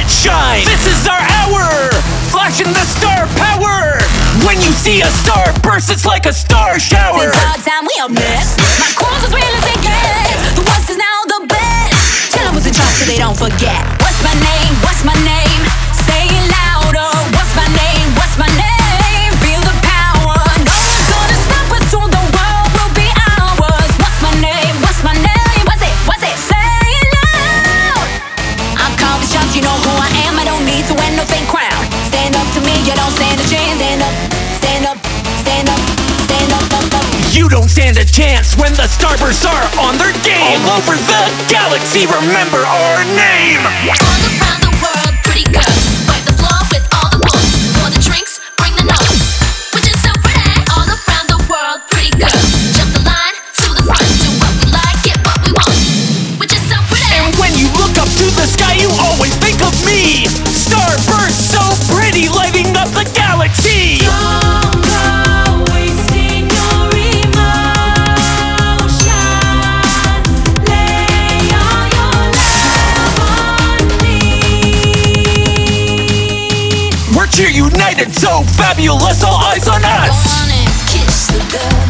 let's shine. This is our hour, flashing the star power. When you see a star burst, it's like a star shower. It's our time, we up next. My cruise as real as it gets. The West is now the best. Tell them what's in charge so they don't forget. What's my name? What's my name? Stand a chance when the starbursts are on their game. All over the galaxy, remember our united, so fabulous, all eyes on us.